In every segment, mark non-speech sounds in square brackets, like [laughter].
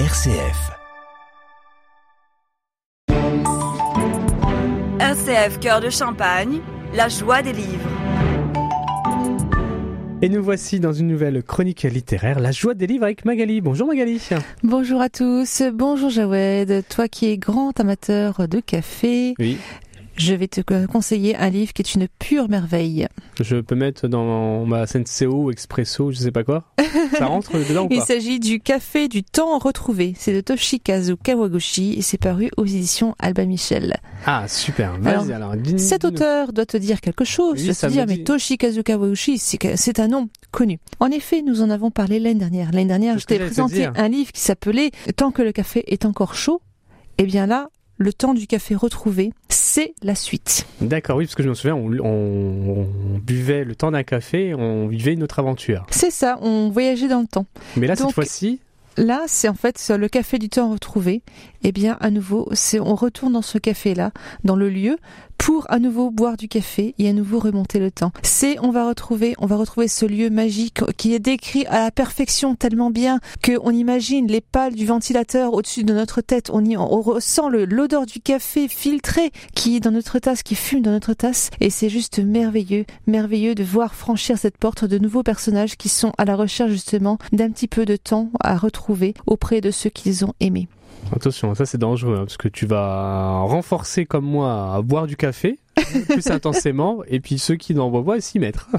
RCF. RCF Cœur de Champagne, la joie des livres. Et nous voici dans une nouvelle chronique littéraire, La joie des livres avec Magali. Bonjour Magali. Bonjour à tous, bonjour Jawed, toi qui es grand amateur de café. Oui. Je vais te conseiller un livre qui est une pure merveille. Je peux mettre dans ma Senseo, Expresso, je sais pas quoi. Ça rentre [laughs] dedans ou pas Il s'agit du Café du temps retrouvé. C'est de Toshikazu Kawaguchi et c'est paru aux éditions Alba Michel. Ah super, vas-y alors. alors Cet auteur doit te dire quelque chose. Oui, ça te dire, dit. mais Toshikazu Kawaguchi, c'est un nom connu. En effet, nous en avons parlé l'année dernière. L'année dernière, je t'ai présenté un livre qui s'appelait Tant que le café est encore chaud. Eh bien là, le temps du café retrouvé, c'est la suite. D'accord, oui, parce que je me souviens, on, on- on buvait le temps d'un café, on vivait une autre aventure. C'est ça, on voyageait dans le temps. Mais là, cette fois-ci, Là, c'est en fait le café du temps retrouvé. Eh bien, à nouveau, c'est on retourne dans ce café-là, dans le lieu, pour à nouveau boire du café et à nouveau remonter le temps. C'est on va retrouver, on va retrouver ce lieu magique qui est décrit à la perfection tellement bien que on imagine les pales du ventilateur au-dessus de notre tête. On y, on ressent l'odeur du café filtré qui est dans notre tasse, qui fume dans notre tasse, et c'est juste merveilleux, merveilleux de voir franchir cette porte de nouveaux personnages qui sont à la recherche justement d'un petit peu de temps à retrouver auprès de ceux qu'ils ont aimés. Attention, ça c'est dangereux, hein, parce que tu vas renforcer comme moi à boire du café, plus intensément, et puis ceux qui n'en boivent pas s'y mettre. [laughs]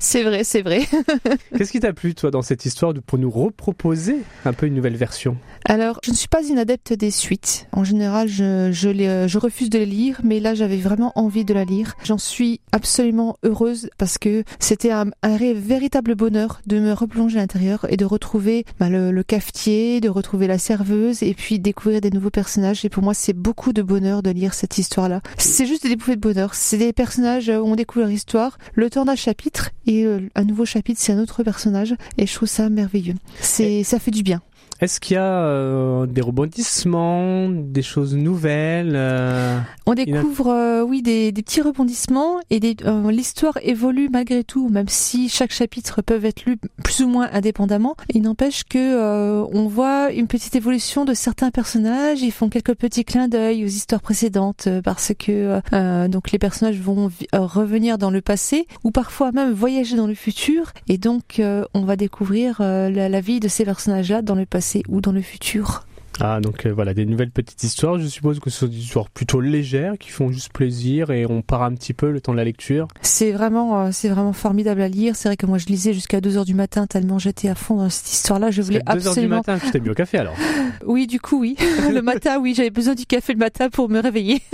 C'est vrai, c'est vrai. [laughs] Qu'est-ce qui t'a plu, toi, dans cette histoire pour nous reproposer un peu une nouvelle version? Alors, je ne suis pas une adepte des suites. En général, je, je, les, euh, je refuse de les lire, mais là, j'avais vraiment envie de la lire. J'en suis absolument heureuse parce que c'était un, un ré- véritable bonheur de me replonger à l'intérieur et de retrouver bah, le, le cafetier, de retrouver la serveuse et puis découvrir des nouveaux personnages. Et pour moi, c'est beaucoup de bonheur de lire cette histoire-là. C'est juste des bouffées de bonheur. C'est des personnages euh, où on découvre leur histoire, le temps d'un chapitre et euh, un nouveau chapitre, c'est un autre personnage. Et je trouve ça merveilleux. C'est, ça fait du bien. Est-ce qu'il y a euh, des rebondissements, des choses nouvelles euh, On découvre, euh, oui, des, des petits rebondissements et l'histoire évolue malgré tout, même si chaque chapitre peut être lu plus ou moins indépendamment. Il n'empêche que on voit une petite évolution de certains personnages. Ils font quelques petits clins d'œil aux histoires précédentes parce que donc les personnages vont revenir dans le passé ou parfois même voyager dans le futur et donc on va découvrir la, la vie de ces personnages-là dans le passé ou dans le futur. Ah, donc euh, voilà, des nouvelles petites histoires. Je suppose que ce sont des histoires plutôt légères, qui font juste plaisir et on part un petit peu le temps de la lecture. C'est vraiment, euh, c'est vraiment formidable à lire. C'est vrai que moi je lisais jusqu'à 2 heures du matin tellement j'étais à fond dans cette histoire-là. Je voulais Parce qu'à 2 heures du absolument. matin, tu t'es mis au café alors. [laughs] Oui, du coup, oui. [laughs] le matin, oui, j'avais besoin du café le matin pour me réveiller. [laughs]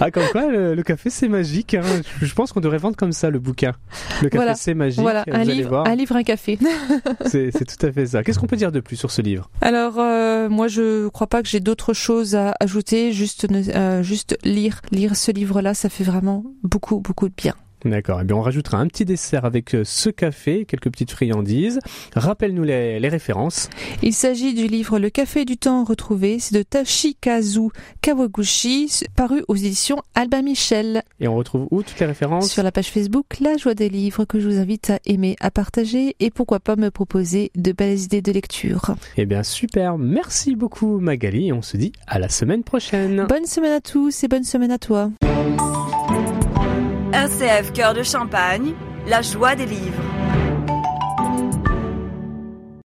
Ah, comme quoi, le, le café c'est magique. hein. Je je pense qu'on devrait vendre comme ça le bouquin. Le café Voilà. c'est magique. voilà, vous un allez livre, voir. un livre, un café. [laughs] C'est tout à fait ça. Qu'est-ce qu'on peut dire de plus sur ce livre? Alors, euh, moi, je crois pas que j'ai d'autres choses à ajouter. Juste, euh, juste lire, lire ce livre-là, ça fait vraiment beaucoup, beaucoup de bien. D'accord. Eh bien, on rajoutera un petit dessert avec euh, ce café, quelques petites friandises. Rappelle-nous les, les références. Il s'agit du livre Le café du temps retrouvé. C'est de Toshikazu Kawaguchi, paru aux éditions Albin Michel. Et on retrouve où toutes les références? Sur la page Facebook La Joie des Livres que je vous invite à aimer, à partager et pourquoi pas me proposer de belles idées de lecture. Eh bien, super. Merci beaucoup, Magali. Et on se dit à la semaine prochaine. Bonne semaine à tous et bonne semaine à toi. RCF Cœur de Champagne, la joie des livres.